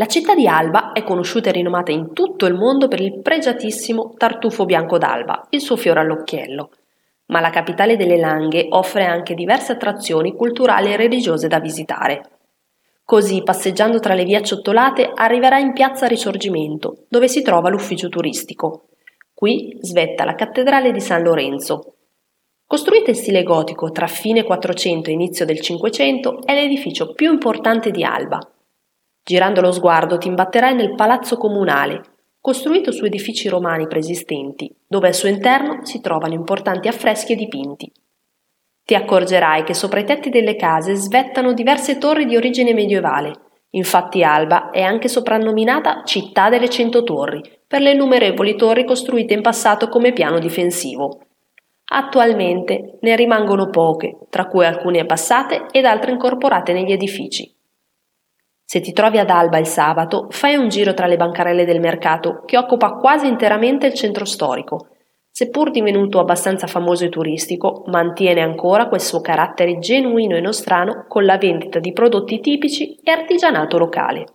La città di Alba è conosciuta e rinomata in tutto il mondo per il pregiatissimo tartufo bianco d'Alba, il suo fiore all'occhiello. Ma la capitale delle Langhe offre anche diverse attrazioni culturali e religiose da visitare. Così, passeggiando tra le vie acciottolate, arriverà in piazza Risorgimento, dove si trova l'ufficio turistico. Qui svetta la cattedrale di San Lorenzo. Costruita in stile gotico tra fine 400 e inizio del 500, è l'edificio più importante di Alba Girando lo sguardo ti imbatterai nel palazzo comunale, costruito su edifici romani preesistenti, dove al suo interno si trovano importanti affreschi e dipinti. Ti accorgerai che sopra i tetti delle case svettano diverse torri di origine medievale. Infatti Alba è anche soprannominata città delle cento torri, per le innumerevoli torri costruite in passato come piano difensivo. Attualmente ne rimangono poche, tra cui alcune passate ed altre incorporate negli edifici. Se ti trovi ad Alba il sabato, fai un giro tra le bancarelle del mercato, che occupa quasi interamente il centro storico. Seppur divenuto abbastanza famoso e turistico, mantiene ancora quel suo carattere genuino e nostrano con la vendita di prodotti tipici e artigianato locale.